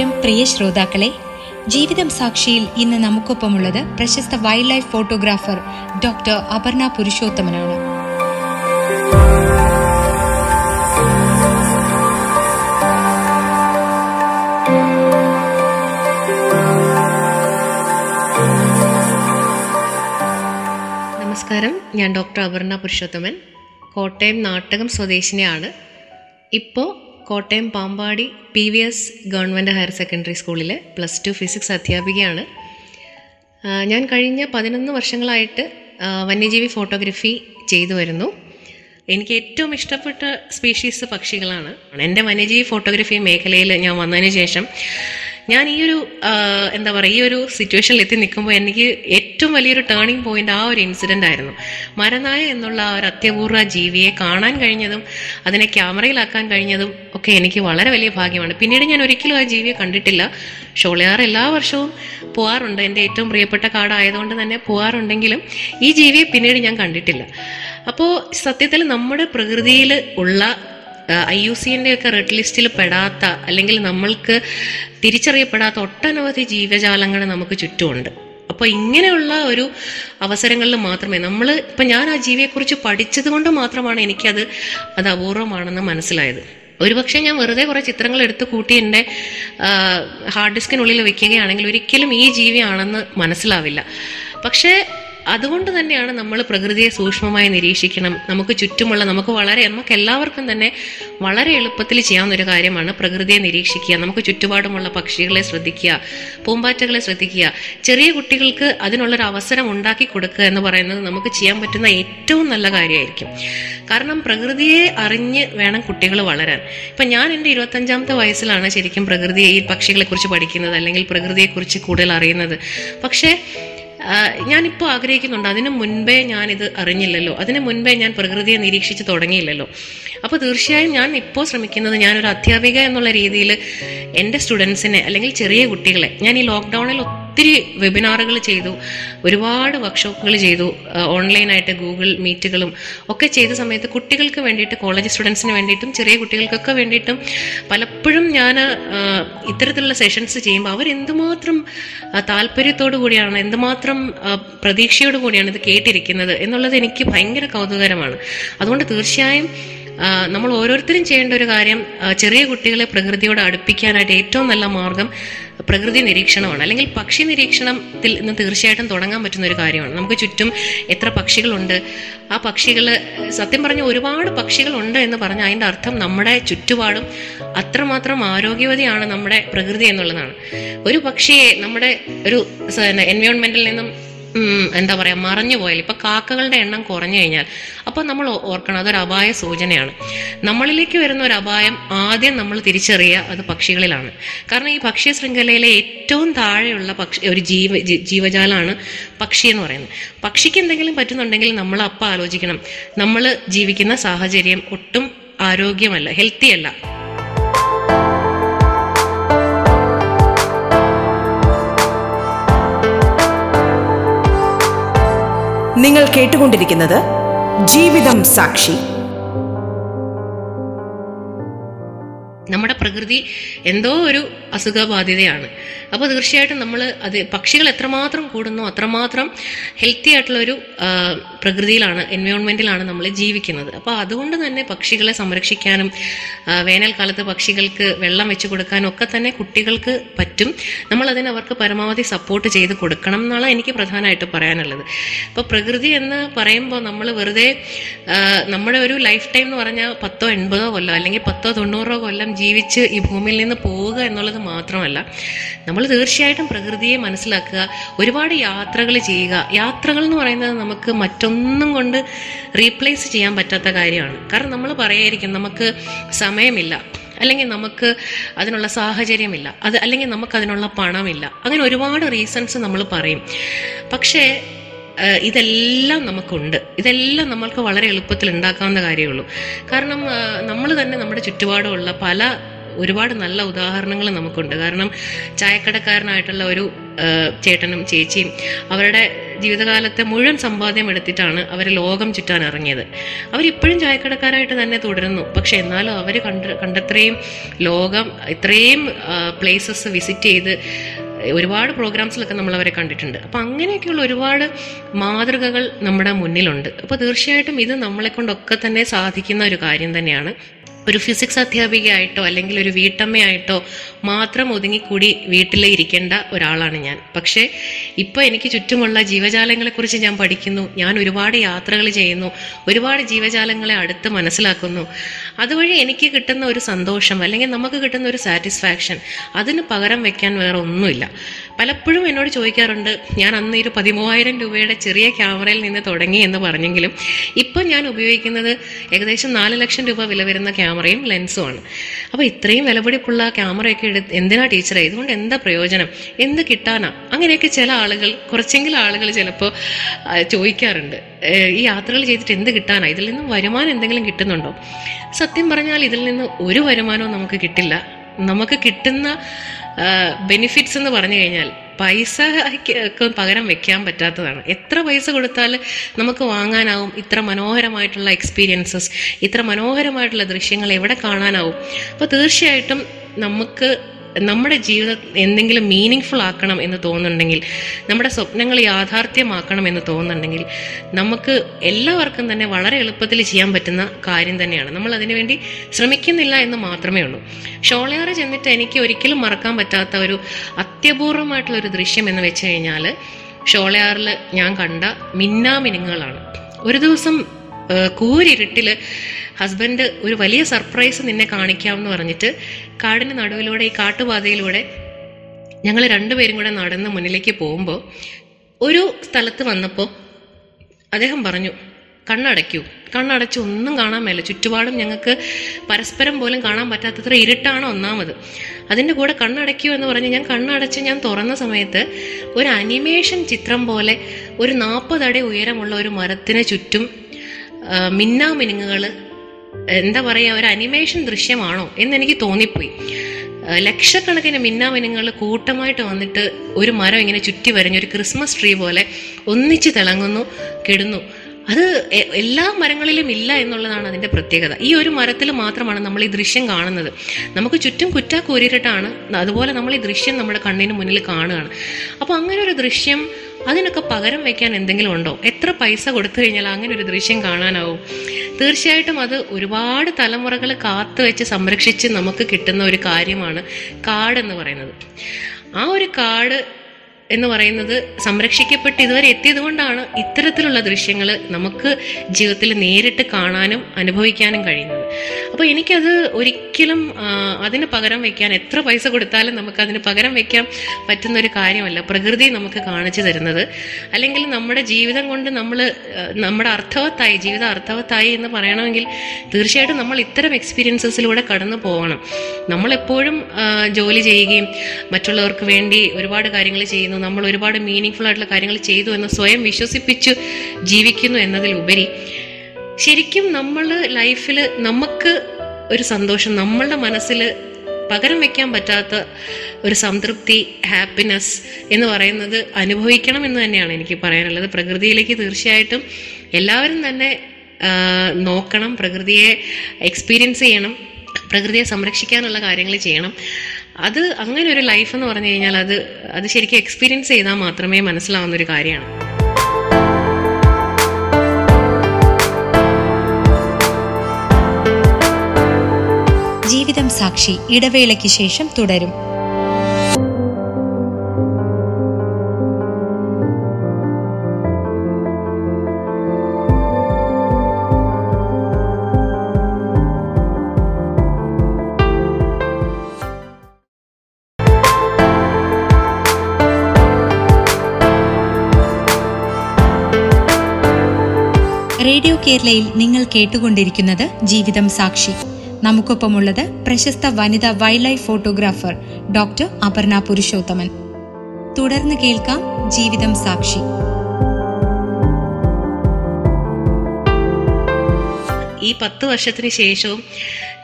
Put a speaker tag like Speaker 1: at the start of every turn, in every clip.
Speaker 1: നമസ്കാരം പ്രിയ ശ്രോതാക്കളെ ജീവിതം സാക്ഷിയിൽ ഇന്ന് നമുക്കൊപ്പമുള്ളത് പ്രശസ്ത wild life photographer doctor Aparna പുരുഷോത്തമനാണ്.
Speaker 2: നമസ്കാരം. ഞാൻ ഡോക്ടർ അപർണ പുരുഷോത്തമൻ. കോട്ടയം നാട്ടകം സ്വദേശിനിയാണ്. ഇപ്പോൾ Kottayam Pampady P V S government higher secondary സ്കൂളിലെ പ്ലസ് ടു ഫിസിക്സ് അധ്യാപികയാണ്. ഞാൻ കഴിഞ്ഞ പതിനൊന്ന് വർഷങ്ങളായിട്ട് വന്യജീവി ഫോട്ടോഗ്രഫി ചെയ്തു വരുന്നു. എനിക്ക് ഏറ്റവും ഇഷ്ടപ്പെട്ട സ്പീഷീസ് പക്ഷികളാണ്. എന്റെ വന്യജീവി ഫോട്ടോഗ്രഫി മേഖലയിൽ ഞാൻ വന്നതിന് ശേഷം ഞാൻ ഈ ഒരു എന്താ പറയുക ഈ ഒരു സിറ്റുവേഷനിൽ എത്തി നിൽക്കുമ്പോൾ എനിക്ക് ഏറ്റവും വലിയൊരു ടേണിംഗ് പോയിന്റ് ആ ഒരു ഇൻസിഡന്റ് ആയിരുന്നു. മരനായ എന്നുള്ള ആ ഒരു അത്യപൂർവ ജീവിയെ കാണാൻ കഴിഞ്ഞതും അതിനെ ക്യാമറയിലാക്കാൻ കഴിഞ്ഞതും ഒക്കെ എനിക്ക് വളരെ വലിയ ഭാഗ്യമാണ്. പിന്നീട് ഞാൻ ഒരിക്കലും ആ ജീവിയെ കണ്ടിട്ടില്ല. ഷോളയാർ എല്ലാ വർഷവും പോവാറുണ്ട്. എന്റെ ഏറ്റവും പ്രിയപ്പെട്ട കാടായതുകൊണ്ട് തന്നെ പോവാറുണ്ടെങ്കിലും ഈ ജീവിയെ പിന്നീട് ഞാൻ കണ്ടിട്ടില്ല. അപ്പോൾ സത്യത്തിൽ നമ്മുടെ പ്രകൃതിയിൽ ഉള്ള ഐ യു സിന്റെ ഒക്കെ റെഡ് ലിസ്റ്റിൽ പെടാത്ത അല്ലെങ്കിൽ നമ്മൾക്ക് തിരിച്ചറിയപ്പെടാത്ത ഒട്ടനവധി ജീവജാലങ്ങൾ നമുക്ക് ചുറ്റുമുണ്ട്. അപ്പോൾ ഇങ്ങനെയുള്ള ഒരു അവസരങ്ങളിൽ മാത്രമേ നമ്മൾ ഇപ്പം ഞാൻ ആ ജീവിയെക്കുറിച്ച് പഠിച്ചത് കൊണ്ട് മാത്രമാണ് എനിക്കത് അത് അപൂർവമാണെന്ന് മനസ്സിലായത്. ഒരുപക്ഷെ ഞാൻ വെറുതെ കുറേ ചിത്രങ്ങൾ എടുത്ത് കൂട്ടി എന്റെ ഹാർഡ് ഡിസ്കിനുള്ളിൽ വെക്കുകയാണെങ്കിൽ ഒരിക്കലും ഈ ജീവിയാണെന്ന് മനസ്സിലാവില്ല. പക്ഷേ അതുകൊണ്ട് തന്നെയാണ് നമ്മൾ പ്രകൃതിയെ സൂക്ഷ്മമായി നിരീക്ഷിക്കണം. നമുക്ക് ചുറ്റുമുള്ള നമുക്ക് വളരെ നമുക്ക് എല്ലാവർക്കും തന്നെ വളരെ എളുപ്പത്തിൽ ചെയ്യാവുന്ന ഒരു കാര്യമാണ് പ്രകൃതിയെ നിരീക്ഷിക്കുക. നമുക്ക് ചുറ്റുപാടുമുള്ള പക്ഷികളെ ശ്രദ്ധിക്കുക പൂമ്പാറ്റകളെ ശ്രദ്ധിക്കുക. ചെറിയ കുട്ടികൾക്ക് അതിനുള്ളൊരു അവസരം ഉണ്ടാക്കി കൊടുക്കുക എന്ന് പറയുന്നത് നമുക്ക് ചെയ്യാൻ പറ്റുന്ന ഏറ്റവും നല്ല കാര്യമായിരിക്കും. കാരണം പ്രകൃതിയെ അറിഞ്ഞ് വേണം കുട്ടികൾ വളരാൻ. ഇപ്പം ഞാൻ എന്റെ ഇരുപത്തഞ്ചാമത്തെ വയസ്സിലാണ് ശരിക്കും പ്രകൃതിയെ ഈ പക്ഷികളെക്കുറിച്ച് പഠിക്കുന്നത് അല്ലെങ്കിൽ പ്രകൃതിയെക്കുറിച്ച് കൂടുതൽ അറിയുന്നത്. പക്ഷേ ഞാനിപ്പോൾ ആഗ്രഹിക്കുന്നുണ്ട്. അതിന് മുൻപേ ഞാനിത് അറിഞ്ഞില്ലല്ലോ. അതിന് മുൻപേ ഞാൻ പ്രകൃതിയെ നിരീക്ഷിച്ച് തുടങ്ങിയില്ലല്ലോ. അപ്പോൾ തീർച്ചയായും ഞാൻ ഇപ്പോൾ ശ്രമിക്കുന്നത് ഞാനൊരു അധ്യാപിക എന്നുള്ള രീതിയിൽ എന്റെ സ്റ്റുഡൻസിനെ അല്ലെങ്കിൽ ചെറിയ കുട്ടികളെ ഞാൻ ഈ ലോക്ക്ഡൗണിൽ ഒത്തിരി വെബിനാറുകൾ ചെയ്തു ഒരുപാട് വർക്ക്ഷോപ്പുകൾ ചെയ്തു ഓൺലൈനായിട്ട് ഗൂഗിൾ മീറ്റുകളും ഒക്കെ ചെയ്ത സമയത്ത് കുട്ടികൾക്ക് വേണ്ടിയിട്ട് കോളേജ് സ്റ്റുഡൻസിന് വേണ്ടിയിട്ടും ചെറിയ കുട്ടികൾക്കൊക്കെ വേണ്ടിയിട്ടും പലപ്പോഴും ഞാൻ ഇത്തരത്തിലുള്ള സെഷൻസ് ചെയ്യുമ്പോൾ അവരെന്തുമാത്രം താല്പര്യത്തോടു കൂടിയാണ് എന്തുമാത്രം പ്രതീക്ഷയോടു കൂടിയാണ് ഇത് കേട്ടിരിക്കുന്നത് എന്നുള്ളത് എനിക്ക് ഭയങ്കര കൗതുകരമാണ് അതുകൊണ്ട് തീർച്ചയായും നമ്മൾ ഓരോരുത്തരും ചെയ്യേണ്ട ഒരു കാര്യം ചെറിയ കുട്ടികളെ പ്രകൃതിയോട് അടുപ്പിക്കാനായിട്ട് ഏറ്റവും നല്ല മാർഗം പ്രകൃതി നിരീക്ഷണമാണ്. അല്ലെങ്കിൽ പക്ഷി നിരീക്ഷണത്തിൽ നിന്ന് തീർച്ചയായിട്ടും തുടങ്ങാൻ പറ്റുന്ന ഒരു കാര്യമാണ്. നമുക്ക് ചുറ്റും എത്ര പക്ഷികളുണ്ട് ആ പക്ഷികൾ സത്യം പറഞ്ഞ ഒരുപാട് പക്ഷികളുണ്ട് എന്ന് പറഞ്ഞാൽ അതിന്റെ അർത്ഥം നമ്മുടെ ചുറ്റുപാടും അത്രമാത്രം ആരോഗ്യവതിയാണ് നമ്മുടെ പ്രകൃതി എന്നുള്ളതാണ്. ഒരു പക്ഷിയെ നമ്മുടെ ഒരു എൻവയോൺമെന്റിൽ നിന്നും എന്താ പറയുക മറഞ്ഞു പോയാൽ. ഇപ്പം കാക്കകളുടെ എണ്ണം കുറഞ്ഞു കഴിഞ്ഞാൽ അപ്പോൾ നമ്മൾ ഓർക്കണം അതൊരു അപായ സൂചനയാണ്. നമ്മളിലേക്ക് വരുന്ന ഒരു അപായം ആദ്യം നമ്മൾ തിരിച്ചറിയുക അത് പക്ഷികളിലാണ്. കാരണം ഈ ഭക്ഷ്യ ശൃംഖലയിലെ ഏറ്റവും താഴെയുള്ള പക്ഷി ഒരു ജീവ ജീവജാലമാണ് പക്ഷി എന്ന് പറയുന്നത്. പക്ഷിക്ക് എന്തെങ്കിലും പറ്റുന്നുണ്ടെങ്കിൽ നമ്മൾ അപ്പം ആലോചിക്കണം. നമ്മൾ ജീവിക്കുന്ന സാഹചര്യം ഒട്ടും ആരോഗ്യമല്ല ഹെൽത്തി അല്ല.
Speaker 3: നിങ്ങൾ കേട്ടുകൊണ്ടിരിക്കുന്നത് ജീവിതം സാക്ഷി.
Speaker 2: നമ്മുടെ പ്രകൃതി എന്തോ ഒരു അസുഖബാധിതയാണ്. അപ്പോൾ തീർച്ചയായിട്ടും നമ്മൾ അത് പക്ഷികൾ എത്രമാത്രം കൂടുന്നു അത്രമാത്രം ഹെൽത്തി ആയിട്ടുള്ള ഒരു പ്രകൃതിയിലാണ് എൻവയോൺമെന്റിലാണ് നമ്മൾ ജീവിക്കുന്നത്. അപ്പോൾ അതുകൊണ്ട് തന്നെ പക്ഷികളെ സംരക്ഷിക്കാനും വേനൽക്കാലത്ത് പക്ഷികൾക്ക് വെള്ളം വെച്ച് കൊടുക്കാനും ഒക്കെ തന്നെ കുട്ടികൾക്ക് പറ്റും. നമ്മൾ അതിന് അവർക്ക് പരമാവധി സപ്പോർട്ട് ചെയ്ത് കൊടുക്കണം എന്നാണ് എനിക്ക് പ്രധാനമായിട്ട് പറയാനുള്ളത്. അപ്പോൾ പ്രകൃതി എന്ന് പറയുമ്പോൾ നമ്മൾ വെറുതെ നമ്മുടെ ഒരു ലൈഫ് ടൈം എന്ന് പറഞ്ഞാൽ പത്തോ എൺപതോ കൊല്ലം അല്ലെങ്കിൽ പത്തോ തൊണ്ണൂറോ കൊല്ലം ജീവിച്ച് ഈ ഭൂമിയിൽ നിന്ന് പോവുക എന്നുള്ളത് മാത്രമല്ല നമ്മൾ തീർച്ചയായിട്ടും പ്രകൃതിയെ മനസ്സിലാക്കുക ഒരുപാട് യാത്രകൾ ചെയ്യുക. യാത്രകൾ എന്ന് പറയുന്നത് നമുക്ക് മറ്റൊന്നും കൊണ്ട് റീപ്ലേസ് ചെയ്യാൻ പറ്റാത്ത കാര്യമാണ്. കാരണം നമ്മൾ പറയായിരിക്കും നമുക്ക് സമയമില്ല അല്ലെങ്കിൽ നമുക്ക് അതിനുള്ള സാഹചര്യമില്ല അത് അല്ലെങ്കിൽ നമുക്ക് അതിനുള്ള പണമില്ല അങ്ങനെ ഒരുപാട് റീസൺസ് നമ്മൾ പറയും. പക്ഷേ ഇതെല്ലാം നമുക്കുണ്ട്. ഇതെല്ലാം നമ്മൾക്ക് വളരെ എളുപ്പത്തിൽ ഉണ്ടാക്കാവുന്ന കാര്യമുള്ളൂ. കാരണം നമ്മൾ തന്നെ നമ്മുടെ ചുറ്റുപാടുമുള്ള പല ഒരുപാട് നല്ല ഉദാഹരണങ്ങൾ നമുക്കുണ്ട്. കാരണം ചായക്കടക്കാരനായിട്ടുള്ള ഒരു ചേട്ടനും ചേച്ചിയും അവരുടെ ജീവിതകാലത്തെ മുഴുവൻ സമ്പാദ്യം എടുത്തിട്ടാണ് അവർ ലോകം ചുറ്റാൻ ഇറങ്ങിയത്. അവരിപ്പോഴും ചായക്കടക്കാരായിട്ട് തന്നെ തുടരുന്നു. പക്ഷെ എന്നാലും അവർ കണ്ട കണ്ടത്രയും ലോകം ഇത്രയും പ്ലേസസ് വിസിറ്റ് ചെയ്ത് ഒരുപാട് പ്രോഗ്രാംസിലൊക്കെ നമ്മൾ അവരെ കണ്ടിട്ടുണ്ട്. അപ്പം അങ്ങനെയൊക്കെയുള്ള ഒരുപാട് മാതൃകകൾ നമ്മുടെ മുന്നിലുണ്ട്. അപ്പോൾ തീർച്ചയായിട്ടും ഇത് നമ്മളെ കൊണ്ടൊക്കെ തന്നെ സാധിക്കുന്ന ഒരു കാര്യം തന്നെയാണ് ഒരു ഫിസിക്സ് അധ്യാപികയായിട്ടോ അല്ലെങ്കിൽ ഒരു വീട്ടമ്മയായിട്ടോ മാത്രം ഒതുങ്ങിക്കൂടി വീട്ടിൽ ഇരിക്കേണ്ട ഒരാളാണ് ഞാൻ. പക്ഷേ ഇപ്പോൾ എനിക്ക് ചുറ്റുമുള്ള ജീവജാലങ്ങളെക്കുറിച്ച് ഞാൻ പഠിക്കുന്നു. ഞാൻ ഒരുപാട് യാത്രകൾ ചെയ്യുന്നു. ഒരുപാട് ജീവജാലങ്ങളെ അടുത്ത് മനസ്സിലാക്കുന്നു. അതുവഴി എനിക്ക് കിട്ടുന്ന ഒരു സന്തോഷം അല്ലെങ്കിൽ നമുക്ക് കിട്ടുന്ന ഒരു സാറ്റിസ്ഫാക്ഷൻ അതിന് പകരം വെക്കാൻ വേറെ ഒന്നുമില്ല. പലപ്പോഴും എന്നോട് ചോദിക്കാറുണ്ട് ഞാൻ അന്ന് ഒരു പതിമൂവായിരം രൂപയുടെ ചെറിയ ക്യാമറയിൽ നിന്ന് തുടങ്ങി എന്ന് പറഞ്ഞെങ്കിലും ഇപ്പം ഞാൻ ഉപയോഗിക്കുന്നത് ഏകദേശം നാല് ലക്ഷം രൂപ വില വരുന്ന ക്യാമറയും ലെൻസുമാണ് അപ്പോൾ ഇത്രയും വിലപിടിപ്പുള്ള ക്യാമറയൊക്കെ എടുത്ത് എന്തിനാ ടീച്ചറെ? ഇതുകൊണ്ട് എന്താ പ്രയോജനം? എന്ത് കിട്ടാനാ? അങ്ങനെയൊക്കെ ചില ആളുകൾ കുറച്ചെങ്കിലും ആളുകൾ ചിലപ്പോൾ ചോദിക്കാറുണ്ട്. ഈ യാത്രകൾ ചെയ്തിട്ട് എന്ത് കിട്ടാനാ? ഇതിൽ നിന്നും വരുമാനം എന്തെങ്കിലും കിട്ടുന്നുണ്ടോ? സത്യം പറഞ്ഞാൽ ഇതിൽ നിന്ന് ഒരു വരുമാനവും നമുക്ക് കിട്ടില്ല. നമുക്ക് കിട്ടുന്ന ബെനിഫിറ്റ്സ് എന്ന് പറഞ്ഞു കഴിഞ്ഞാൽ പൈസ പകരം വെക്കാൻ പറ്റാത്തതാണ്. എത്ര പൈസ കൊടുത്താൽ നമുക്ക് വാങ്ങാനാവും? ഇത്ര മനോഹരമായിട്ടുള്ള എക്സ്പീരിയൻസസ് ഇത്ര മനോഹരമായിട്ടുള്ള ദൃശ്യങ്ങൾ എവിടെ കാണാനാവും? അപ്പോൾ തീർച്ചയായിട്ടും നമുക്ക് നമ്മുടെ ജീവിതം എന്തെങ്കിലും മീനിങ് ഫുൾ ആക്കണം എന്ന് തോന്നുന്നുണ്ടെങ്കിൽ നമ്മുടെ സ്വപ്നങ്ങൾ യാഥാർത്ഥ്യമാക്കണം എന്ന് തോന്നുന്നുണ്ടെങ്കിൽ നമുക്ക് എല്ലാവർക്കും തന്നെ വളരെ എളുപ്പത്തിൽ ചെയ്യാൻ പറ്റുന്ന കാര്യം തന്നെയാണ്. നമ്മൾ അതിനുവേണ്ടി ശ്രമിക്കുന്നില്ല എന്ന് മാത്രമേ ഉള്ളൂ. ഷോളയാറ് ചെന്നിട്ട് എനിക്ക് ഒരിക്കലും മറക്കാൻ പറ്റാത്ത ഒരു അത്യപൂർവമായിട്ടുള്ള ഒരു ദൃശ്യം എന്ന് വെച്ച് കഴിഞ്ഞാൽ ഷോളയാറിൽ ഞാൻ കണ്ട മിന്നാമിനുങ്ങളാണ് ഒരു ദിവസം കൂരിരുട്ടിൽ ഹസ്ബൻഡ് ഒരു വലിയ സർപ്രൈസ് നിന്നെ കാണിക്കാമെന്ന് പറഞ്ഞിട്ട് കാടിന് നടുവിലൂടെ ഈ കാട്ടുപാതയിലൂടെ ഞങ്ങൾ രണ്ടുപേരും കൂടെ നടന്ന് മുന്നിലേക്ക് പോകുമ്പോൾ ഒരു സ്ഥലത്ത് വന്നപ്പോൾ അദ്ദേഹം പറഞ്ഞു കണ്ണടയ്ക്കൂ. കണ്ണടച്ച് ഒന്നും കാണാൻ മേല. ചുറ്റുപാടും ഞങ്ങൾക്ക് പരസ്പരം പോലും കാണാൻ പറ്റാത്തത്ര ഇരുട്ടാണ് ഒന്നാമത്. അതിന്റെ കൂടെ കണ്ണടയ്ക്കൂ എന്ന് പറഞ്ഞ് ഞാൻ കണ്ണടച്ച് ഞാൻ തുറന്ന സമയത്ത് ഒരു അനിമേഷൻ ചിത്രം പോലെ ഒരു നാൽപ്പതടി ഉയരമുള്ള ഒരു മരത്തിന് ചുറ്റും മിന്നാമിനുങ്ങുകൾ എന്താ പറയുക ഒരു അനിമേഷൻ ദൃശ്യമാണോ എന്നെനിക്ക് തോന്നിപ്പോയി. ലക്ഷക്കണക്കിന് മിന്നാമിനുങ്ങൾ കൂട്ടമായിട്ട് വന്നിട്ട് ഒരു മരം ഇങ്ങനെ ചുറ്റി വരഞ്ഞ് ഒരു ക്രിസ്മസ് ട്രീ പോലെ ഒന്നിച്ച് തിളങ്ങുന്നു കിടുന്നു. അത് എല്ലാ മരങ്ങളിലും ഇല്ല എന്നുള്ളതാണ് അതിന്റെ പ്രത്യേകത. ഈ ഒരു മരത്തിൽ മാത്രമാണ് നമ്മൾ ഈ ദൃശ്യം കാണുന്നത്. നമുക്ക് ചുറ്റും കുറ്റാ കൂരിട്ടാണ് അതുപോലെ നമ്മൾ ഈ ദൃശ്യം നമ്മുടെ കണ്ണിന് മുന്നിൽ കാണുകയാണ്. അപ്പോൾ അങ്ങനെ ഒരു ദൃശ്യം അതിനൊക്കെ പകരം വെക്കാൻ എന്തെങ്കിലും ഉണ്ടോ? എത്ര പൈസ കൊടുത്തു കഴിഞ്ഞാൽ അങ്ങനെ ഒരു ദൃശ്യം കാണാനാവും? തീർച്ചയായിട്ടും അത് ഒരുപാട് തലമുറകൾ കാത്തു വെച്ച് സംരക്ഷിച്ച് നമുക്ക് കിട്ടുന്ന ഒരു കാര്യമാണ് കാട് എന്ന് പറയുന്നത്. ആ ഒരു കാട് എന്ന് പറയുന്നത് സംരക്ഷിക്കപ്പെട്ട് ഇതുവരെ എത്തിയത് കൊണ്ടാണ് ഇത്തരത്തിലുള്ള ദൃശ്യങ്ങൾ നമുക്ക് ജീവിതത്തിൽ നേരിട്ട് കാണാനും അനുഭവിക്കാനും കഴിയുന്നത്. അപ്പോൾ എനിക്കത് ഒരിക്കലും അതിന് പകരം വെക്കാൻ എത്ര പൈസ കൊടുത്താലും നമുക്ക് അതിന് പകരം വെക്കാൻ പറ്റുന്ന ഒരു കാര്യമല്ല. പ്രകൃതി നമുക്ക് കാണിച്ചു തരുന്നത്. അല്ലെങ്കിൽ നമ്മുടെ ജീവിതം കൊണ്ട് നമ്മൾ നമ്മുടെ അർത്ഥവത്തായി ജീവിതം അർത്ഥവത്തായി എന്ന് പറയണമെങ്കിൽ തീർച്ചയായിട്ടും നമ്മൾ ഇത്തരം എക്സ്പീരിയൻസസിലൂടെ കടന്നു പോകണം. നമ്മളെപ്പോഴും ജോലി ചെയ്യുകയും മറ്റുള്ളവർക്ക് വേണ്ടി ഒരുപാട് കാര്യങ്ങൾ ചെയ്യുന്നു. നമ്മൾ ഒരുപാട് മീനിങ് ഫുൾ ആയിട്ടുള്ള കാര്യങ്ങൾ ചെയ്തു എന്ന് സ്വയം വിശ്വസിപ്പിച്ച് ജീവിക്കുന്നു എന്നതിലുപരി ശരിക്കും നമ്മൾ ലൈഫിൽ നമുക്ക് ഒരു സന്തോഷം നമ്മളുടെ മനസ്സിൽ പകരം വെക്കാൻ പറ്റാത്ത ഒരു സംതൃപ്തി ഹാപ്പിനെസ് എന്ന് പറയുന്നത് അനുഭവിക്കണം എന്ന് തന്നെയാണ് എനിക്ക് പറയാനുള്ളത്. പ്രകൃതിയിലേക്ക് തീർച്ചയായിട്ടും എല്ലാവരും തന്നെ നോക്കണം പ്രകൃതിയെ എക്സ്പീരിയൻസ് ചെയ്യണം പ്രകൃതിയെ സംരക്ഷിക്കാനുള്ള കാര്യങ്ങൾ ചെയ്യണം. അത് അങ്ങനെ ഒരു ലൈഫ് എന്ന് പറഞ്ഞു കഴിഞ്ഞാൽ അത് അത് ശരിക്കും എക്സ്പീരിയൻസ് ചെയ്താൽ മാത്രമേ മനസ്സിലാവുന്ന ഒരു കാര്യമാണ്.
Speaker 1: ജീവിതം സാക്ഷി ഇടവേളയ്ക്ക് ശേഷം തുടരും. കേരളയിൽ നിങ്ങൾ കേട്ടുകൊണ്ടിരിക്കുന്നത് ജീവിതം സാക്ഷി. നമുക്കൊപ്പമുള്ളത് പ്രശസ്ത വനിതാ wildlife photographer doctor Aparna Purushothaman. തുടർന്ന് കേൾക്കാം ജീവിതം സാക്ഷി.
Speaker 2: ഈ പത്ത് വർഷത്തിന് ശേഷവും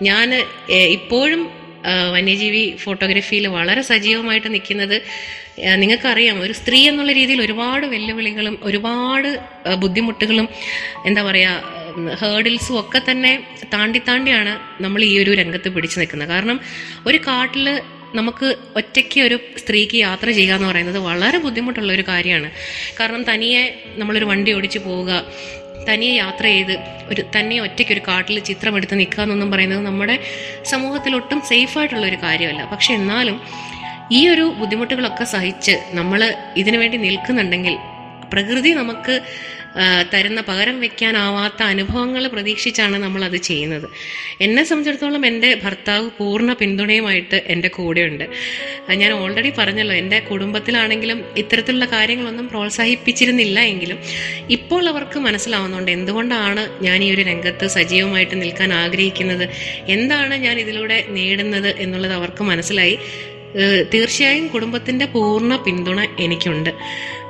Speaker 2: ഞാൻ ഇപ്പോഴും വന്യജീവി ഫോട്ടോഗ്രാഫിയിൽ വളരെ സജീവമായിട്ട് നിൽക്കുന്നത് നിങ്ങൾക്കറിയാം ഒരു സ്ത്രീ എന്നുള്ള രീതിയിൽ ഒരുപാട് വെല്ലുവിളികളും ഒരുപാട് ബുദ്ധിമുട്ടുകളും എന്താ പറയുക ഹേർഡിൽസും ഒക്കെ തന്നെ താണ്ടി താണ്ടിയാണ് നമ്മൾ ഈ ഒരു രംഗത്ത് പിടിച്ചു നിൽക്കുന്നത്. കാരണം ഒരു കാട്ടിൽ നമുക്ക് ഒറ്റയ്ക്ക് ഒരു സ്ത്രീക്ക് യാത്ര ചെയ്യുക എന്ന് പറയുന്നത് വളരെ ബുദ്ധിമുട്ടുള്ള ഒരു കാര്യമാണ്. കാരണം തനിയെ നമ്മളൊരു വണ്ടി ഓടിച്ചു പോവുക തനിയെ യാത്ര ചെയ്ത് ഒരു തന്നെ ഒറ്റയ്ക്ക് ഒരു കാട്ടിൽ ചിത്രമെടുത്ത് നിൽക്കുക എന്നൊന്നും പറയുന്നത് നമ്മുടെ സമൂഹത്തിൽ ഒട്ടും സേഫായിട്ടുള്ള ഒരു കാര്യമല്ല. പക്ഷെ എന്നാലും ഈ ഒരു ബുദ്ധിമുട്ടുകളൊക്കെ സഹിച്ച് നമ്മൾ ഇതിനു വേണ്ടി നിൽക്കുന്നുണ്ടെങ്കിൽ പ്രകൃതി നമുക്ക് തരുന്ന പകരം വെക്കാനാവാത്ത അനുഭവങ്ങൾ പ്രതീക്ഷിച്ചാണ് നമ്മൾ അത് ചെയ്യുന്നത്. എന്നെ സംബന്ധിച്ചിടത്തോളം എന്റെ ഭർത്താവ് പൂർണ പിന്തുണയുമായിട്ട് എന്റെ കൂടെയുണ്ട്. ഞാൻ ഓൾറെഡി പറഞ്ഞല്ലോ എന്റെ കുടുംബത്തിലാണെങ്കിലും ഇത്തരത്തിലുള്ള കാര്യങ്ങളൊന്നും പ്രോത്സാഹിപ്പിച്ചിരുന്നില്ല എങ്കിലും ഇപ്പോൾ അവർക്ക് മനസ്സിലാവുന്നുണ്ട് എന്തുകൊണ്ടാണ് ഞാൻ ഈ ഒരു രംഗത്ത് സജീവമായിട്ട് നിൽക്കാൻ ആഗ്രഹിക്കുന്നത് എന്താണ് ഞാൻ ഇതിലൂടെ നേടുന്നത് എന്നുള്ളത് അവർക്ക് മനസ്സിലായി. തീർച്ചയായും കുടുംബത്തിന്റെ പൂർണ പിന്തുണ എനിക്കുണ്ട്.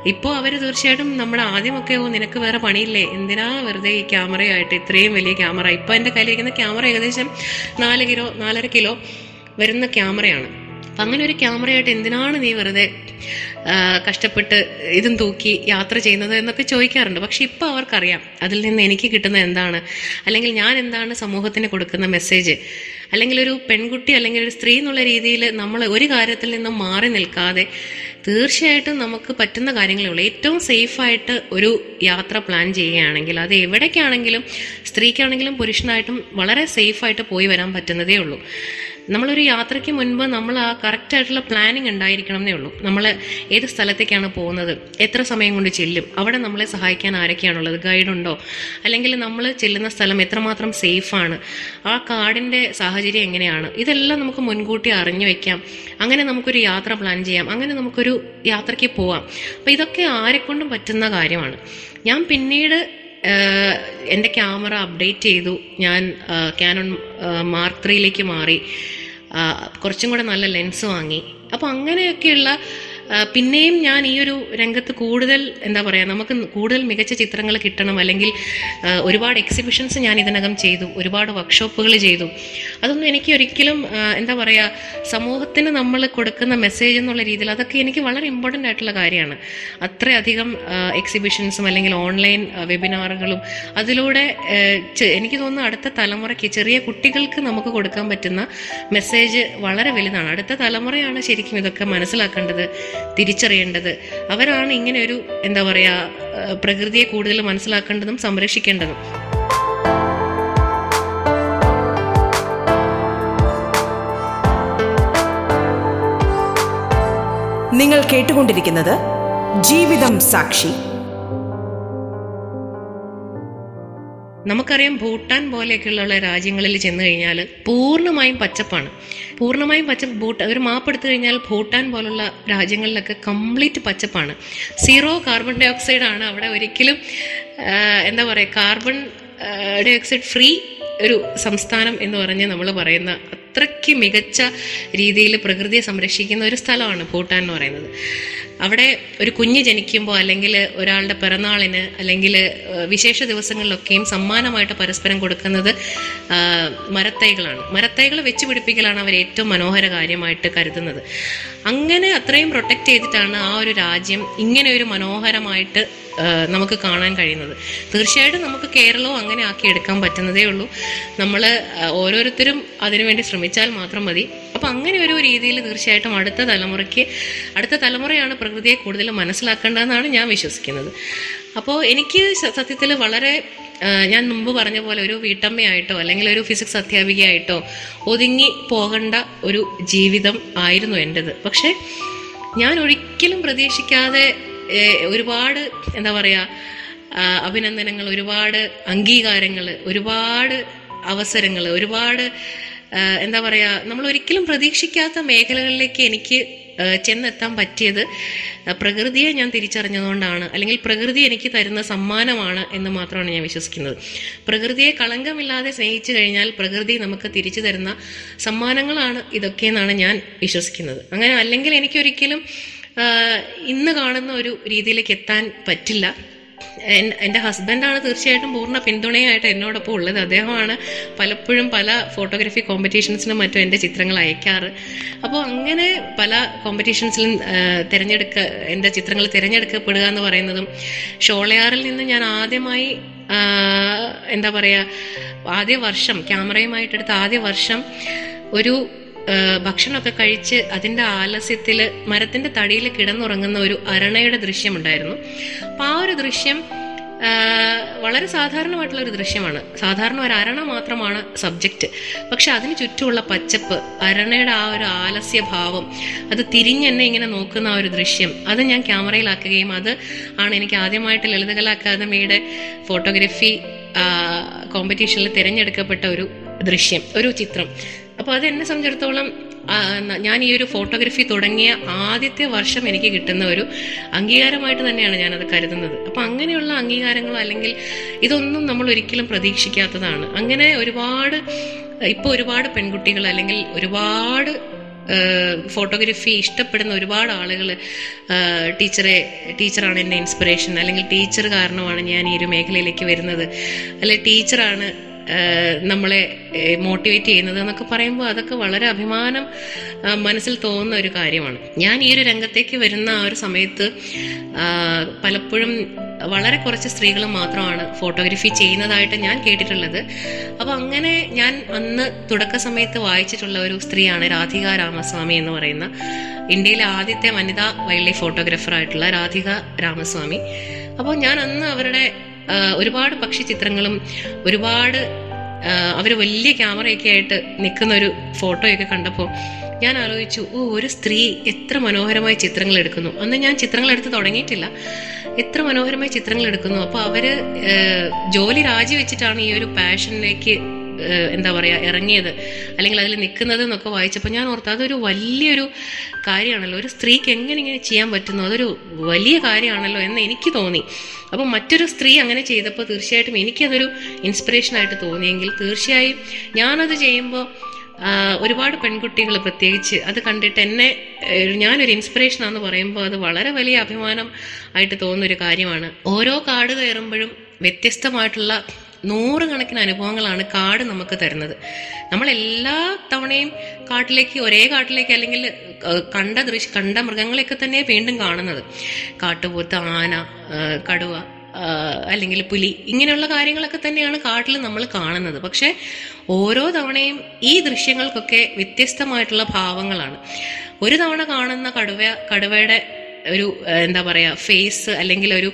Speaker 2: ഇപ്പോൾ അവർ തീർച്ചയായിട്ടും നമ്മൾ ആദ്യമൊക്കെ ഓ നിനക്ക് വേറെ പണിയില്ലേ? എന്തിനാ വെറുതെ ഈ ക്യാമറയായിട്ട് ഇത്രയും വലിയ ക്യാമറ? ഇപ്പോൾ എന്റെ കയ്യിലിരിക്കുന്ന ക്യാമറ ഏകദേശം നാല് കിലോ നാലര കിലോ വരുന്ന ക്യാമറയാണ്. അപ്പം അങ്ങനെ ഒരു ക്യാമറയായിട്ട് എന്തിനാണ് നീ വെറുതെ കഷ്ടപ്പെട്ട് ഇതും തൂക്കി യാത്ര ചെയ്യുന്നത് എന്നൊക്കെ ചോദിക്കാറുണ്ട്. പക്ഷെ ഇപ്പോൾ അവർക്കറിയാം അതിൽ നിന്ന് എനിക്ക് കിട്ടുന്ന എന്താണ്? അല്ലെങ്കിൽ ഞാൻ എന്താണ് സമൂഹത്തിന് കൊടുക്കുന്ന മെസ്സേജ്? അല്ലെങ്കിൽ ഒരു പെൺകുട്ടി അല്ലെങ്കിൽ ഒരു സ്ത്രീ എന്നുള്ള രീതിയിൽ നമ്മൾ ഒരു കാര്യത്തിൽ നിന്നും മാറി നിൽക്കാതെ തീർച്ചയായിട്ടും നമുക്ക് പറ്റുന്ന കാര്യങ്ങളേ ഉള്ളൂ. ഏറ്റവും സേഫായിട്ട് ഒരു യാത്ര പ്ലാൻ ചെയ്യുകയാണെങ്കിൽ അത് എവിടേക്കാണെങ്കിലും സ്ത്രീക്കാണെങ്കിലും പുരുഷനായിട്ടും വളരെ സേഫായിട്ട് പോയി വരാൻ പറ്റുന്നതേ ഉള്ളൂ. നമ്മളൊരു യാത്രയ്ക്ക് മുൻപ് നമ്മൾ ആ കറക്റ്റ് ആയിട്ടുള്ള പ്ലാനിങ് ഉണ്ടായിരിക്കണം എന്നേ ഉള്ളൂ. നമ്മൾ ഏത് സ്ഥലത്തേക്കാണ് പോകുന്നത്? എത്ര സമയം കൊണ്ട് ചെല്ലും? അവിടെ നമ്മളെ സഹായിക്കാൻ ആരൊക്കെയാണുള്ളത്? ഗൈഡുണ്ടോ അല്ലെങ്കിൽ നമ്മൾ ചെല്ലുന്ന സ്ഥലം എത്രമാത്രം സേഫാണ് ആ കാടിന്റെ സാഹചര്യം എങ്ങനെയാണ്? ഇതെല്ലാം നമുക്ക് മുൻകൂട്ടി അറിഞ്ഞു വെക്കാം. അങ്ങനെ നമുക്കൊരു യാത്ര പ്ലാൻ ചെയ്യാം. അങ്ങനെ നമുക്കൊരു യാത്രയ്ക്ക് പോവാം. അപ്പം ഇതൊക്കെ ആരെക്കൊണ്ടും പറ്റുന്ന കാര്യമാണ്. ഞാൻ പിന്നീട് എന്റെ ക്യാമറ അപ്ഡേറ്റ് ചെയ്തു. ഞാൻ ക്യാനൺ മാർക്ക് ത്രീയിലേക്ക് മാറി. കുറച്ചും കൂടെ നല്ല ലെൻസ് വാങ്ങി. അപ്പോൾ അങ്ങനെയൊക്കെയുള്ള പിന്നെയും ഞാൻ ഈ ഒരു രംഗത്ത് കൂടുതൽ എന്താ പറയുക നമുക്ക് കൂടുതൽ മികച്ച ചിത്രങ്ങൾ കിട്ടണം അല്ലെങ്കിൽ ഒരുപാട് എക്സിബിഷൻസ് ഞാൻ ഇതിനകം ചെയ്തു ഒരുപാട് വർക്ക്ഷോപ്പുകൾ ചെയ്തു. അതൊന്നും എനിക്ക് ഒരിക്കലും എന്താ പറയുക സമൂഹത്തിന് നമ്മൾ കൊടുക്കുന്ന മെസ്സേജ് എന്നുള്ള രീതിയിൽ അതൊക്കെ എനിക്ക് വളരെ ഇമ്പോർട്ടന്റ് ആയിട്ടുള്ള കാര്യമാണ്. അത്രയധികം എക്സിബിഷൻസും അല്ലെങ്കിൽ ഓൺലൈൻ വെബിനാറുകളും അതിലൂടെ എനിക്ക് തോന്നുന്നു അടുത്ത തലമുറയ്ക്ക് ചെറിയ കുട്ടികൾക്ക് നമുക്ക് കൊടുക്കാൻ പറ്റുന്ന മെസ്സേജ് വളരെ വലുതാണ്. അടുത്ത തലമുറയാണ് ശരിക്കും ഇതൊക്കെ മനസ്സിലാക്കേണ്ടത്. തിരിച്ചറിയേണ്ടത്. അവരാണ് ഇങ്ങനെ ഒരു എന്താ പറയുക പ്രകൃതിയെ കൂടുതൽ മനസ്സിലാക്കേണ്ടതും സംരക്ഷിക്കേണ്ടതും.
Speaker 3: നിങ്ങൾ കേട്ടുകൊണ്ടിരിക്കുന്നത് ജീവിതം സാക്ഷി.
Speaker 2: നമുക്കറിയാം ഭൂട്ടാൻ പോലെയൊക്കെയുള്ള രാജ്യങ്ങളിൽ ചെന്ന് കഴിഞ്ഞാൽ പൂർണമായും പച്ചപ്പാണ്. പൂർണമായും പച്ച ഭൂട്ട ഒരു മാപ്പ് എടുത്തു കഴിഞ്ഞാൽ ഭൂട്ടാൻ പോലുള്ള രാജ്യങ്ങളിലൊക്കെ കംപ്ലീറ്റ് പച്ചപ്പാണ്. സീറോ കാർബൺ ഡൈ ഓക്സൈഡ് ആണ് അവിടെ ഒരിക്കലും എന്താ പറയുക കാർബൺ ഡൈ ഓക്സൈഡ് ഫ്രീ ഒരു സംസ്ഥാനം എന്ന് പറഞ്ഞ് നമ്മൾ പറയുന്ന അത്രയ്ക്ക് മികച്ച രീതിയിൽ പ്രകൃതിയെ സംരക്ഷിക്കുന്ന ഒരു സ്ഥലമാണ് ഭൂട്ടാൻ എന്ന് പറയുന്നത്. അവിടെ ഒരു കുഞ്ഞ് ജനിക്കുമ്പോൾ അല്ലെങ്കിൽ ഒരാളുടെ പിറന്നാളിന് അല്ലെങ്കിൽ വിശേഷ ദിവസങ്ങളിലൊക്കെയും സമ്മാനമായിട്ട് പരസ്പരം കൊടുക്കുന്നത് മരത്തൈകളാണ്. മരത്തൈകൾ വെച്ച് പിടിപ്പിക്കലാണ് അവർ ഏറ്റവും മനോഹര കാര്യമായിട്ട് കരുതുന്നത്. അങ്ങനെ അത്രയും പ്രൊട്ടക്റ്റ് ചെയ്തിട്ടാണ് ആ ഒരു രാജ്യം ഇങ്ങനെ ഒരു മനോഹരമായിട്ട് നമുക്ക് കാണാൻ കഴിയുന്നത്. തീർച്ചയായിട്ടും നമുക്ക് കേരളവും അങ്ങനെ ആക്കി എടുക്കാൻ പറ്റുന്നതേ ഉള്ളൂ. നമ്മൾ ഓരോരുത്തരും അതിനുവേണ്ടി ശ്രമിച്ചാൽ മാത്രം മതി. അപ്പം അങ്ങനെ ഒരു രീതിയിൽ തീർച്ചയായിട്ടും അടുത്ത തലമുറയ്ക്ക് അടുത്ത തലമുറയാണ് പ്രകൃതിയെ കൂടുതൽ മനസ്സിലാക്കേണ്ടതെന്നാണ് ഞാൻ വിശ്വസിക്കുന്നത്. അപ്പോൾ എനിക്ക് സത്യത്തിൽ വളരെ ഞാൻ മുമ്പ് പറഞ്ഞ പോലെ ഒരു വീട്ടമ്മയായിട്ടോ അല്ലെങ്കിൽ ഒരു ഫിസിക്സ് അധ്യാപികയായിട്ടോ ഒതുങ്ങി പോകേണ്ട ഒരു ജീവിതം ആയിരുന്നു എന്റെത് പക്ഷേ ഞാൻ ഒരിക്കലും പ്രതീക്ഷിക്കാതെ ഒരുപാട് എന്താ പറയുക അഭിനന്ദനങ്ങൾ ഒരുപാട് അംഗീകാരങ്ങൾ ഒരുപാട് അവസരങ്ങൾ ഒരുപാട് എന്താ പറയുക നമ്മൾ ഒരിക്കലും പ്രതീക്ഷിക്കാത്ത മേഖലകളിലേക്ക് എനിക്ക് ചെന്നെത്താൻ പറ്റിയത് പ്രകൃതിയെ ഞാൻ തിരിച്ചറിഞ്ഞതുകൊണ്ടാണ്. അല്ലെങ്കിൽ പ്രകൃതി എനിക്ക് തരുന്ന സമ്മാനമാണ് എന്ന് മാത്രമാണ് ഞാൻ വിശ്വസിക്കുന്നത്. പ്രകൃതിയെ കളങ്കമില്ലാതെ സ്നേഹിച്ചു കഴിഞ്ഞാൽ പ്രകൃതി നമുക്ക് തിരിച്ചു തരുന്ന സമ്മാനങ്ങളാണ് ഇതൊക്കെയെന്നാണ് ഞാൻ വിശ്വസിക്കുന്നത്. അങ്ങനെ അല്ലെങ്കിൽ എനിക്കൊരിക്കലും ഇന്ന് കാണുന്ന ഒരു രീതിയിലേക്ക് എത്താൻ പറ്റില്ല. എൻ- എന്റെ ഹസ്ബൻഡാണ് തീർച്ചയായിട്ടും പൂർണ പിന്തുണയായിട്ട് എന്നോടൊപ്പം ഉള്ളത്. അദ്ദേഹമാണ് പലപ്പോഴും പല ഫോട്ടോഗ്രാഫി കോമ്പറ്റീഷൻസിനും മറ്റും എന്റെ ചിത്രങ്ങൾ അയക്കാറ്. അപ്പോൾ അങ്ങനെ പല കോമ്പറ്റീഷൻസിലും തിരഞ്ഞെടുക്ക എന്റെ ചിത്രങ്ങൾ തിരഞ്ഞെടുക്കപ്പെടുക എന്ന് പറയുന്നതും ഷോളയാറിൽ നിന്ന് ഞാൻ ആദ്യമായി എന്താ പറയുക ആദ്യ വർഷം ക്യാമറയുമായിട്ടെടുത്ത ആദ്യ വർഷം ഒരു ഭക്ഷണമൊക്കെ കഴിച്ച് അതിന്റെ ആലസ്യത്തിൽ മരത്തിന്റെ തടിയിൽ കിടന്നുറങ്ങുന്ന ഒരു അരണയുടെ ദൃശ്യമുണ്ടായിരുന്നു. അപ്പം ആ ഒരു ദൃശ്യം വളരെ സാധാരണമായിട്ടുള്ള ഒരു ദൃശ്യമാണ്. സാധാരണ ഒരു അരണ മാത്രമാണ് സബ്ജക്റ്റ് പക്ഷെ അതിന് ചുറ്റുമുള്ള പച്ചപ്പ് അരണയുടെ ആ ഒരു ആലസ്യ ഭാവം അത് തിരിഞ്ഞെന്നെ ഇങ്ങനെ നോക്കുന്ന ആ ഒരു ദൃശ്യം അത് ഞാൻ ക്യാമറയിലാക്കുകയും അത് ആണ് എനിക്ക് ആദ്യമായിട്ട് ലളിതകലാ അക്കാദമിയുടെ ഫോട്ടോഗ്രഫി കോമ്പറ്റീഷനിൽ തിരഞ്ഞെടുക്കപ്പെട്ട ഒരു ദൃശ്യം ഒരു ചിത്രം. അപ്പോൾ അത് എന്നെ സംബന്ധിച്ചിടത്തോളം ഞാൻ ഈ ഒരു ഫോട്ടോഗ്രാഫി തുടങ്ങിയ ആദ്യത്തെ വർഷം എനിക്ക് കിട്ടുന്ന ഒരു അംഗീകാരമായിട്ട് തന്നെയാണ് ഞാനത് കരുതുന്നത്. അപ്പം അങ്ങനെയുള്ള അംഗീകാരങ്ങളോ അല്ലെങ്കിൽ ഇതൊന്നും നമ്മൾ ഒരിക്കലും പ്രതീക്ഷിക്കാത്തതാണ്. അങ്ങനെ ഒരുപാട് ഇപ്പോൾ ഒരുപാട് പെൺകുട്ടികൾ അല്ലെങ്കിൽ ഒരുപാട് ഫോട്ടോഗ്രാഫി ഇഷ്ടപ്പെടുന്ന ഒരുപാട് ആളുകൾ ടീച്ചറെ ടീച്ചറാണ് എന്റെ ഇൻസ്പിറേഷൻ അല്ലെങ്കിൽ ടീച്ചർ കാരണമാണ് ഞാൻ ഈ ഒരു മേഖലയിലേക്ക് വരുന്നത്. അല്ലെ ടീച്ചറാണ് നമ്മളെ മോട്ടിവേറ്റ് ചെയ്യുന്നത് എന്നൊക്കെ പറയുമ്പോൾ അതൊക്കെ വളരെ അഭിമാനം മനസ്സിൽ തോന്നുന്ന ഒരു കാര്യമാണ്. ഞാൻ ഈ ഒരു രംഗത്തേക്ക് വരുന്ന ആ ഒരു സമയത്ത് പലപ്പോഴും വളരെ കുറച്ച് സ്ത്രീകൾ മാത്രമാണ് ഫോട്ടോഗ്രാഫി ചെയ്യുന്നതായിട്ട് ഞാൻ കേട്ടിട്ടുള്ളത്. അപ്പോൾ അങ്ങനെ ഞാൻ അന്ന് തുടക്ക സമയത്ത് വായിച്ചിട്ടുള്ള ഒരു സ്ത്രീയാണ് രാധിക രാമസ്വാമി എന്ന് പറയുന്ന ഇന്ത്യയിലെ ആദ്യത്തെ വനിതാ വൈൽഡ് ലൈഫ് ഫോട്ടോഗ്രാഫർ ആയിട്ടുള്ള രാധിക രാമസ്വാമി. അപ്പോൾ ഞാൻ അന്ന് അവരുടെ ഒരുപാട് പക്ഷി ചിത്രങ്ങളും ഒരുപാട് അവർ വലിയ ക്യാമറയൊക്കെ ആയിട്ട് നിൽക്കുന്ന ഒരു ഫോട്ടോയൊക്കെ കണ്ടപ്പോൾ ഞാൻ ആലോചിച്ചു ഓ ഒരു സ്ത്രീ എത്ര മനോഹരമായ ചിത്രങ്ങൾ എടുക്കുന്നു. അന്ന് ഞാൻ ചിത്രങ്ങൾ എടുത്ത് തുടങ്ങിയിട്ടില്ല. എത്ര മനോഹരമായ ചിത്രങ്ങൾ എടുക്കുന്നു. അപ്പോൾ അവർ ജോലി രാജിവെച്ചിട്ടാണ് ഈ ഒരു പാഷനിലേക്ക് എന്താ പറയുക ഇറങ്ങിയത്. അല്ലെങ്കിൽ അതിൽ നിൽക്കുന്നത് എന്നൊക്കെ വായിച്ചപ്പോൾ ഞാൻ ഓർത്തു അതൊരു വലിയൊരു കാര്യമാണല്ലോ. ഒരു സ്ത്രീക്ക് എങ്ങനെ ഇങ്ങനെ ചെയ്യാൻ പറ്റുന്നു? അതൊരു വലിയ കാര്യമാണല്ലോ എന്ന് എനിക്ക് തോന്നി. അപ്പോൾ മറ്റൊരു സ്ത്രീ അങ്ങനെ ചെയ്തപ്പോൾ തീർച്ചയായിട്ടും എനിക്കതൊരു ഇൻസ്പിറേഷനായിട്ട് തോന്നിയെങ്കിൽ തീർച്ചയായും ഞാനത് ചെയ്യുമ്പോൾ ഒരുപാട് പെൺകുട്ടികൾ പ്രത്യേകിച്ച് അത് കണ്ടിട്ട് എന്നെ ഞാനൊരു ഇൻസ്പിറേഷനാന്ന് പറയുമ്പോൾ അത് വളരെ വലിയ അഭിമാനം ആയിട്ട് തോന്നുന്ന ഒരു കാര്യമാണ്. ഓരോ കാട് കയറുമ്പോഴും വ്യത്യസ്തമായിട്ടുള്ള നൂറുകണക്കിന് അനുഭവങ്ങളാണ് കാട് നമുക്ക് തരുന്നത്. നമ്മൾ എല്ലാ തവണയും കാട്ടിലേക്ക് ഒരേ കാട്ടിലേക്ക് അല്ലെങ്കിൽ കണ്ട ദൃശ്യ കണ്ട മൃഗങ്ങളെയൊക്കെ തന്നെ വീണ്ടും കാണുന്നത്. കാട്ടുപോത്ത് ആന കടുവ അല്ലെങ്കിൽ പുലി ഇങ്ങനെയുള്ള കാര്യങ്ങളൊക്കെ തന്നെയാണ് കാട്ടിൽ നമ്മൾ കാണുന്നത്. പക്ഷെ ഓരോ തവണയും ഈ ദൃശ്യങ്ങൾക്കൊക്കെ വ്യത്യസ്തമായിട്ടുള്ള ഭാവങ്ങളാണ്. ഒരു തവണ കാണുന്ന കടുവ കടുവയുടെ ഒരു എന്താ പറയുക ഫേസ് അല്ലെങ്കിൽ ഒരു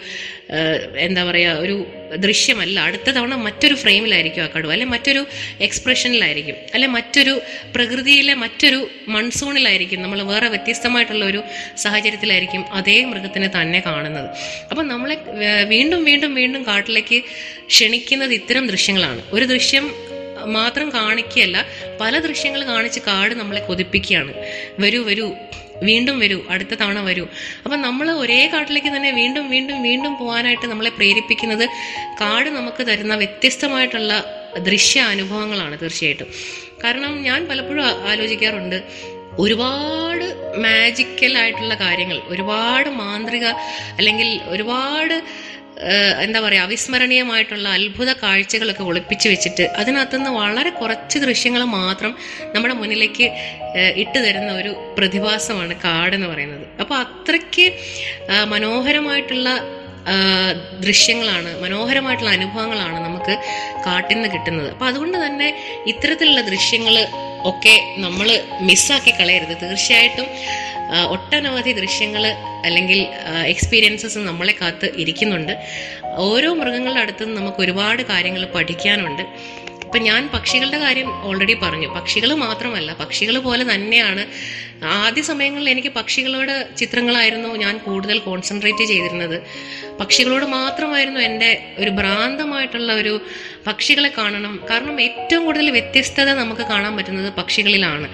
Speaker 2: എന്താ പറയുക ഒരു ദൃശ്യമല്ല. അടുത്ത തവണ മറ്റൊരു ഫ്രെയിമിലായിരിക്കും ആ കടുവ. അല്ലെ മറ്റൊരു എക്സ്പ്രഷനിലായിരിക്കും അല്ലെ മറ്റൊരു പ്രകൃതിയിലെ മറ്റൊരു മൺസൂണിലായിരിക്കും. നമ്മൾ വേറെ വ്യത്യസ്തമായിട്ടുള്ള ഒരു സാഹചര്യത്തിലായിരിക്കും അതേ മൃഗത്തിനെ തന്നെ കാണുന്നത്. അപ്പം നമ്മളെ വീണ്ടും വീണ്ടും വീണ്ടും കാട്ടിലേക്ക് ക്ഷണിക്കുന്നത് ഇത്തരം ദൃശ്യങ്ങളാണ്. ഒരു ദൃശ്യം മാത്രം കാണിക്കുകയല്ല പല ദൃശ്യങ്ങൾ കാണിച്ച് കാട് നമ്മളെ കൊതിപ്പിക്കുകയാണ്. വരൂ വരൂ. വീണ്ടും വരൂ അടുത്ത തവണ വരൂ. അപ്പം നമ്മൾ ഒരേ കാട്ടിലേക്ക് തന്നെ വീണ്ടും വീണ്ടും വീണ്ടും പോകാനായിട്ട് നമ്മളെ പ്രേരിപ്പിക്കുന്നത് കാട് നമുക്ക് തരുന്ന വ്യത്യസ്തമായിട്ടുള്ള ദൃശ്യ അനുഭവങ്ങളാണ് തീർച്ചയായിട്ടും. കാരണം ഞാൻ പലപ്പോഴും ആലോചിക്കാറുണ്ട് ഒരുപാട് മാജിക്കൽ ആയിട്ടുള്ള കാര്യങ്ങൾ ഒരുപാട് മാന്ത്രിക അല്ലെങ്കിൽ ഒരുപാട് എന്താ പറയുക അവിസ്മരണീയമായിട്ടുള്ള അത്ഭുത കാഴ്ചകളൊക്കെ ഒളിപ്പിച്ചു വെച്ചിട്ട് അതിനകത്തുനിന്ന് വളരെ കുറച്ച് ദൃശ്യങ്ങൾ മാത്രം നമ്മുടെ മുന്നിലേക്ക് ഇട്ട് തരുന്ന ഒരു പ്രതിഭാസമാണ് കാടെന്ന് പറയുന്നത്. അപ്പോൾ അത്രയ്ക്ക് മനോഹരമായിട്ടുള്ള ദൃശ്യങ്ങളാണ് മനോഹരമായിട്ടുള്ള അനുഭവങ്ങളാണ് നമുക്ക് കാട്ടിൽ നിന്ന് കിട്ടുന്നത്. അപ്പം അതുകൊണ്ട് തന്നെ ഇത്തരത്തിലുള്ള ദൃശ്യങ്ങൾ ഒക്കെ നമ്മൾ മിസ്സാക്കി കളയരുത്. തീർച്ചയായിട്ടും ഒട്ടനവധി ദൃശ്യങ്ങൾ അല്ലെങ്കിൽ എക്സ്പീരിയൻസസ് നമ്മളെ കാത്ത് ഇരിക്കുന്നുണ്ട്. ഓരോ മൃഗങ്ങളുടെ അടുത്തും നമുക്ക് ഒരുപാട് കാര്യങ്ങൾ പഠിക്കാനുണ്ട്. ഇപ്പൊ ഞാൻ പക്ഷികളുടെ കാര്യം ഓൾറെഡി പറഞ്ഞു. പക്ഷികൾ മാത്രമല്ല പക്ഷികൾ പോലെ തന്നെയാണ്. ആദ്യ സമയങ്ങളിൽ എനിക്ക് പക്ഷികളോട് ചിത്രങ്ങളായിരുന്നു ഞാൻ കൂടുതൽ കോൺസെൻട്രേറ്റ് ചെയ്തിരുന്നത്. പക്ഷികളോട് മാത്രമായിരുന്നു എന്റെ ഒരു ഭ്രാന്തമായിട്ടുള്ള ഒരു പക്ഷികളെ കാണണം. കാരണം ഏറ്റവും കൂടുതൽ വ്യത്യസ്തത നമുക്ക് കാണാൻ പറ്റുന്നത് പക്ഷികളിലാണ്.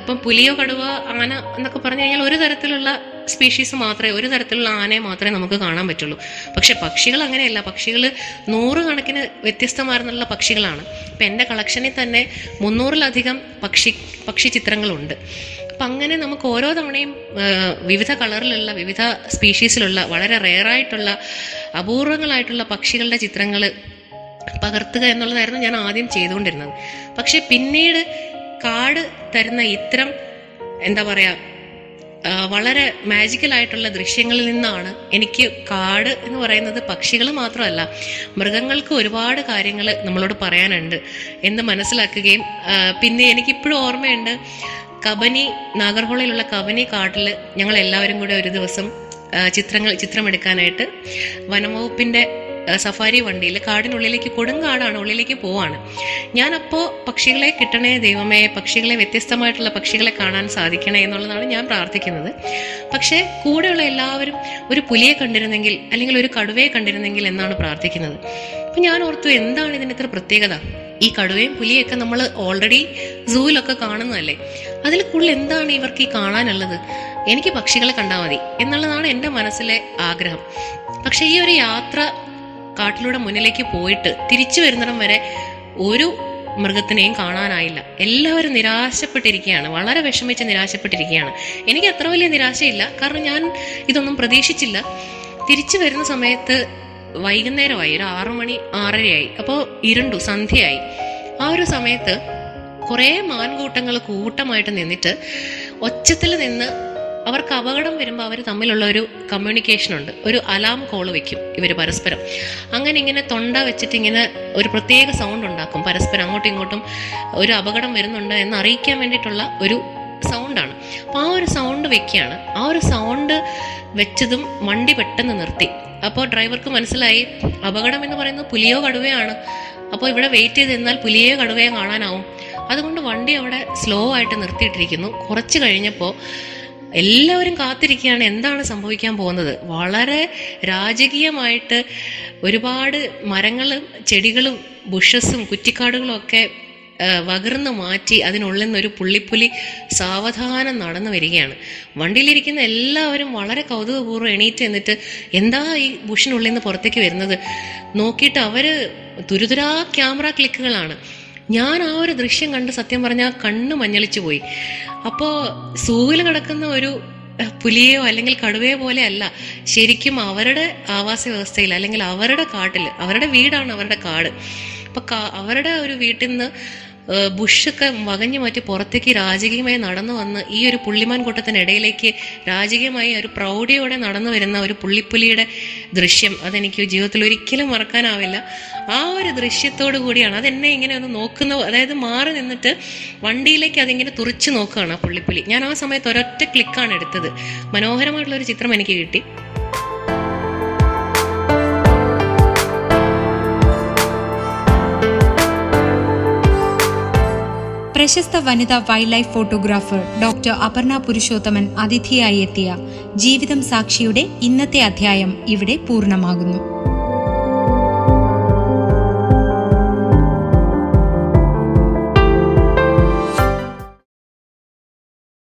Speaker 2: ഇപ്പം പുലിയോ കടുവ ആന എന്നൊക്കെ പറഞ്ഞു കഴിഞ്ഞാൽ ഒരു തരത്തിലുള്ള സ്പീഷീസ് മാത്രമേ ഒരു തരത്തിലുള്ള ആനയെ മാത്രമേ നമുക്ക് കാണാൻ പറ്റുള്ളൂ. പക്ഷെ പക്ഷികൾ അങ്ങനെയല്ല. പക്ഷികൾ നൂറുകണക്കിന് വ്യത്യസ്തമാർന്നുള്ള പക്ഷികളാണ്. ഇപ്പം എന്റെ കളക്ഷനിൽ തന്നെ മുന്നൂറിലധികം പക്ഷി പക്ഷി ചിത്രങ്ങളുണ്ട്. അപ്പം അങ്ങനെ നമുക്ക് ഓരോ തവണയും വിവിധ കളറിലുള്ള വിവിധ സ്പീഷീസിലുള്ള വളരെ റെയറായിട്ടുള്ള അപൂർവങ്ങളായിട്ടുള്ള പക്ഷികളുടെ ചിത്രങ്ങൾ പകർത്തുക എന്നുള്ളതായിരുന്നു ഞാൻ ആദ്യം ചെയ്തുകൊണ്ടിരുന്നത്. പക്ഷെ പിന്നീട് കാട് തരുന്ന ഇത്തരം എന്താ പറയാ ആ, വളരെ മാജിക്കലായിട്ടുള്ള ദൃശ്യങ്ങളിൽ നിന്നാണ് എനിക്ക് കാട് എന്ന് പറയുന്നത് പക്ഷികൾ മാത്രമല്ല മൃഗങ്ങൾക്ക് ഒരുപാട് കാര്യങ്ങൾ നമ്മളോട് പറയാനുണ്ട് എന്ന് മനസ്സിലാക്കുകയും പിന്നെ എനിക്കിപ്പോഴും ഓർമ്മയുണ്ട് കബനി നാഗർഹോളയിലുള്ള കബനി കാട്ടിൽ ഞങ്ങൾ എല്ലാവരും കൂടെ ഒരു ദിവസം ചിത്രങ്ങൾ ചിത്രമെടുക്കാനായിട്ട് വനംവകുപ്പിന്റെ സഫാരി വണ്ടിയിൽ കാടിനുള്ളിലേക്ക് കൊടുങ്കാടാണ് ഉള്ളിലേക്ക് പോവാണ്. ഞാനപ്പോൾ പക്ഷികളെ കിട്ടണേ ദൈവമേ പക്ഷികളെ വ്യത്യസ്തമായിട്ടുള്ള പക്ഷികളെ കാണാൻ സാധിക്കണേ എന്നുള്ളതാണ് ഞാൻ പ്രാർത്ഥിക്കുന്നത്. പക്ഷേ കൂടെയുള്ള എല്ലാവരും ഒരു പുലിയെ കണ്ടിരുന്നെങ്കിൽ അല്ലെങ്കിൽ ഒരു കടുവയെ കണ്ടിരുന്നെങ്കിൽ എന്നാണ് പ്രാർത്ഥിക്കുന്നത്. അപ്പം ഞാൻ ഓർത്തു എന്താണ് ഇതിന് ഇത്ര പ്രത്യേകത? ഈ കടുവയും പുലിയൊക്കെ നമ്മൾ ഓൾറെഡി സൂവിലൊക്കെ കാണുന്നതല്ലേ? അതിൽ കൂടുതൽ എന്താണ് ഇവർക്ക് ഈ കാണാനുള്ളത്? എനിക്ക് പക്ഷികളെ കണ്ടാൽ മതി എന്നുള്ളതാണ് എന്റെ മനസ്സിലെ ആഗ്രഹം. പക്ഷേ ഈ ഒരു യാത്ര കാട്ടിലൂടെ മുന്നിലേക്ക് പോയിട്ട് തിരിച്ചു വരുന്നിടം വരെ ഒരു മൃഗത്തിനെയും കാണാനായില്ല. എല്ലാവരും നിരാശപ്പെട്ടിരിക്കുകയാണ്. വളരെ വിഷമിച്ച് നിരാശപ്പെട്ടിരിക്കുകയാണ്. എനിക്ക് അത്ര വലിയ നിരാശയില്ല. കാരണം ഞാൻ ഇതൊന്നും പ്രതീക്ഷിച്ചില്ല. തിരിച്ചു വരുന്ന സമയത്ത് വൈകുന്നേരമായി ഒരു ആറു മണി ആറരയായി. അപ്പോൾ ഇരുണ്ടു സന്ധ്യയായി. ആ ഒരു സമയത്ത് കുറേ മാൻകൂട്ടങ്ങൾ കൂട്ടമായിട്ട് നിന്നിട്ട് ഒച്ചത്തിൽ നിന്ന് അവർക്ക് അപകടം വരുമ്പോൾ അവർ തമ്മിലുള്ള ഒരു കമ്മ്യൂണിക്കേഷൻ ഉണ്ട്. ഒരു അലാം കോൾ വെക്കും ഇവർ പരസ്പരം. അങ്ങനെ ഇങ്ങനെ തൊണ്ട വെച്ചിട്ട് ഇങ്ങനെ ഒരു പ്രത്യേക സൗണ്ട് ഉണ്ടാക്കും. പരസ്പരം അങ്ങോട്ടും ഇങ്ങോട്ടും ഒരു അപകടം വരുന്നുണ്ട് എന്ന് അറിയിക്കാൻ വേണ്ടിയിട്ടുള്ള ഒരു സൗണ്ടാണ് അപ്പോൾ ആ ഒരു സൗണ്ട് വെക്കുകയാണ്. ആ ഒരു സൗണ്ട് വെച്ചതും വണ്ടി പെട്ടെന്ന് നിർത്തി. അപ്പോൾ ഡ്രൈവർക്ക് മനസ്സിലായി അപകടം എന്ന് പറയുന്നത് പുലിയോ കടുവയാണ്. അപ്പോൾ ഇവിടെ വെയിറ്റ് ചെയ്ത് നിന്നാൽ പുലിയോ കടുവയോ കാണാനാവും. അതുകൊണ്ട് വണ്ടി അവിടെ സ്ലോ ആയിട്ട് നിർത്തിയിട്ടിരിക്കുന്നു. കുറച്ച് കഴിഞ്ഞപ്പോൾ എല്ലാവരും കാത്തിരിക്കുകയാണ് എന്താണ് സംഭവിക്കാൻ പോകുന്നത്. വളരെ രാജകീയമായിട്ട് ഒരുപാട് മരങ്ങളും ചെടികളും ബുഷസും കുറ്റിക്കാടുകളും ഒക്കെ വകർന്ന് മാറ്റി അതിനുള്ളിൽ നിന്ന് ഒരു പുള്ളിപ്പുലി സാവധാനം നടന്നു വരികയാണ്. വണ്ടിയിലിരിക്കുന്ന എല്ലാവരും വളരെ കൗതുകപൂർവം എണീറ്റ് എന്നിട്ട് എന്താ ഈ ബുഷിനുള്ളിൽ നിന്ന് പുറത്തേക്ക് വരുന്നത്? നോക്കിയിട്ട് അവർ തുരുതുരാ ക്യാമറ ക്ലിക്കുകളാണ്. ഞാൻ ആ ഒരു ദൃശ്യം കണ്ട് സത്യം പറഞ്ഞാൽ കണ്ണ് മഞ്ഞളിച്ചു പോയി. അപ്പോൾ സൂവിൽ കിടക്കുന്ന ഒരു പുലിയോ അല്ലെങ്കിൽ കടുവയോ പോലെ അല്ല. ശരിക്കും അവരുടെ ആവാസ വ്യവസ്ഥയിൽ അല്ലെങ്കിൽ അവരുടെ കാട്ടിൽ അവരുടെ വീടാണ് അവരുടെ കാട്. അപ്പൊ അവരുടെ ഒരു വീട്ടിൽ നിന്ന് ബുഷൊക്കെ വകഞ്ഞു മാറ്റി പുറത്തേക്ക് രാജകീയമായി നടന്നു വന്ന് ഈ ഒരു പുള്ളിമാൻ കൂട്ടത്തിനിടയിലേക്ക് രാജകീയമായി ഒരു പ്രൗഢിയോടെ നടന്നു വരുന്ന ഒരു പുള്ളിപ്പുലിയുടെ ദൃശ്യം അതെനിക്ക് ജീവിതത്തിൽ ഒരിക്കലും മറക്കാനാവില്ല. ആ ഒരു ദൃശ്യത്തോടു കൂടിയാണ് അതെന്നെ ഇങ്ങനെ ഒന്ന് നോക്കുന്ന അതായത് മാറി നിന്നിട്ട് വണ്ടിയിലേക്ക് അതിങ്ങനെ തുറച്ചു നോക്കുകയാണ് ആ പുള്ളിപ്പുലി. ഞാൻ ആ സമയത്ത് ഒരൊറ്റ ക്ലിക്കാണ് എടുത്തത്. മനോഹരമായിട്ടുള്ള ഒരു ചിത്രം എനിക്ക് കിട്ടി.
Speaker 1: പ്രശസ്ത വനിതാ wildlife photographer doctor Aparna Purushothaman അതിഥിയായി എത്തിയ ജീവിതം സാക്ഷിയുടെ ഇന്നത്തെ അധ്യായം ഇവിടെ പൂർണമാകുന്നു.